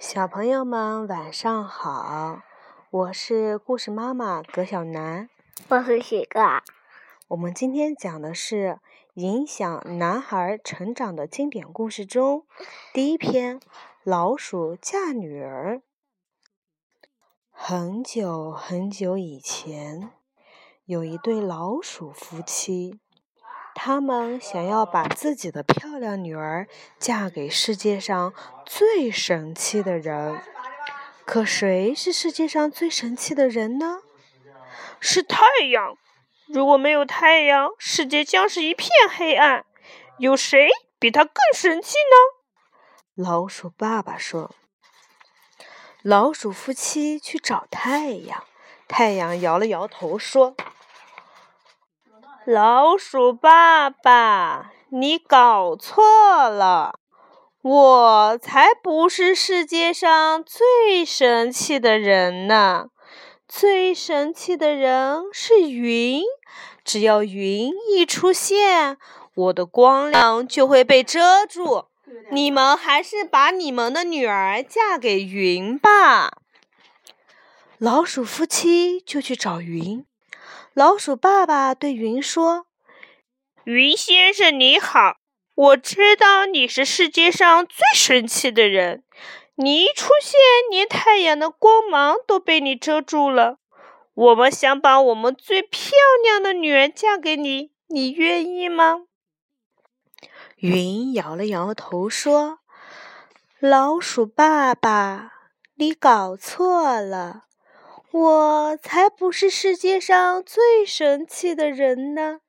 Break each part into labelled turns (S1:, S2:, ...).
S1: 小朋友们晚上好，我是故事妈妈葛小楠，
S2: 我是许哥。
S1: 我们今天讲的是影响男孩成长的经典故事中第一篇《老鼠嫁女儿》。很久很久以前，有一对老鼠夫妻。他们想要把自己的漂亮女儿嫁给世界上最神气的人，可谁是世界上最神气的人呢？
S3: 是太阳。如果没有太阳，世界将是一片黑暗。有谁比他更神气呢？
S1: 老鼠爸爸说。老鼠夫妻去找太阳，太阳摇了摇头说。
S3: 老鼠爸爸，你搞错了，我才不是世界上最神气的人呢。最神气的人是云，只要云一出现，我的光亮就会被遮住。你们还是把你们的女儿嫁给云吧。
S1: 老鼠夫妻就去找云。老鼠爸爸对云说：“
S3: 云先生你好，我知道你是世界上最神奇的人。你一出现，连太阳的光芒都被你遮住了。我们想把我们最漂亮的女人嫁给你，你愿意吗？”
S1: 云摇了摇头说：“老鼠爸爸，你搞错了。”我才不是世界上最神气的人呢！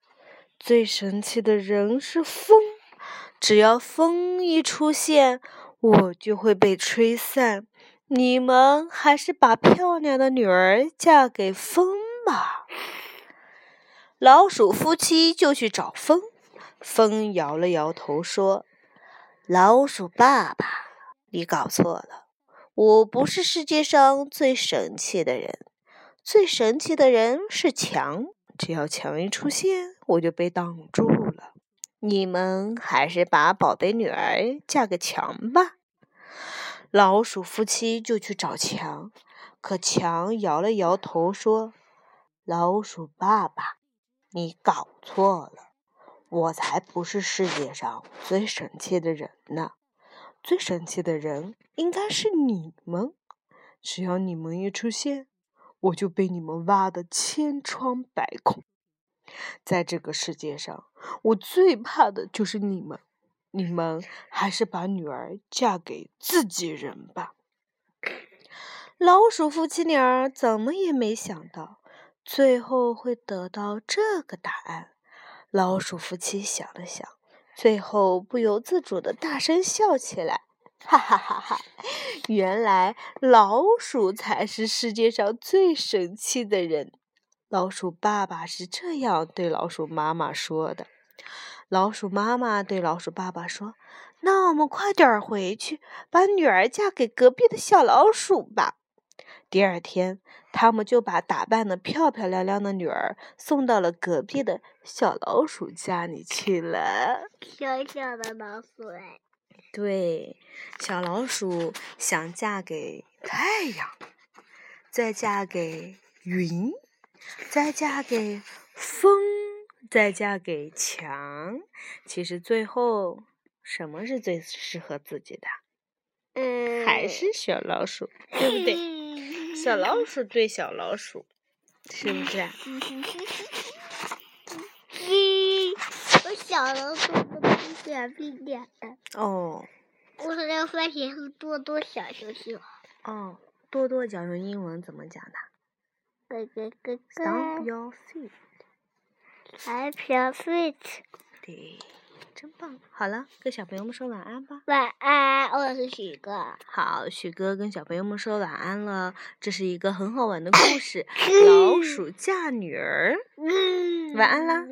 S1: 最神气的人是风，只要风一出现，我就会被吹散。你们还是把漂亮的女儿嫁给风吧。老鼠夫妻就去找风，风摇了摇头说：“老鼠爸爸，你搞错了。”我不是世界上最神气的人，最神气的人是墙。只要墙一出现，我就被挡住了。你们还是把宝贝女儿嫁给墙吧。老鼠夫妻就去找墙，可墙摇了摇头说：“老鼠爸爸，你搞错了，我才不是世界上最神气的人呢。”最神气的人应该是你们，只要你们一出现，我就被你们挖的千疮百孔。在这个世界上，我最怕的就是你们。你们还是把女儿嫁给自己人吧。老鼠夫妻俩怎么也没想到，最后会得到这个答案。老鼠夫妻想了想。最后不由自主的大声笑起来，哈哈哈哈！原来老鼠才是世界上最神气的人。老鼠爸爸是这样对老鼠妈妈说的。老鼠妈妈对老鼠爸爸说：“那我们快点回去，把女儿嫁给隔壁的小老鼠吧。”第二天，他们就把打扮的漂漂亮亮的女儿送到了隔壁的小老鼠家里去了。
S2: 小小的老鼠哎，
S1: 对，小老鼠想嫁给太阳，再嫁给云，再嫁给风，再嫁给墙。其实最后，什么是最适合自己的？
S2: 嗯，
S1: 还是小老鼠，对不对？小老鼠对小老鼠，是不是？
S2: 嗯，我小老鼠怎么点屁点
S1: 哦。
S2: 我要发现是多多小熊熊。
S1: 哦，多多讲用英文怎么讲的？
S2: 哥哥哥哥。
S1: Stomp your feet.
S2: Stomp your feet.
S1: 对。真棒！好了，跟小朋友们说晚安吧。
S2: 晚安，我是许哥。
S1: 好，许哥跟小朋友们说晚安了。这是一个很好玩的故事，《老 鼠嫁女儿》。嗯晚安啦。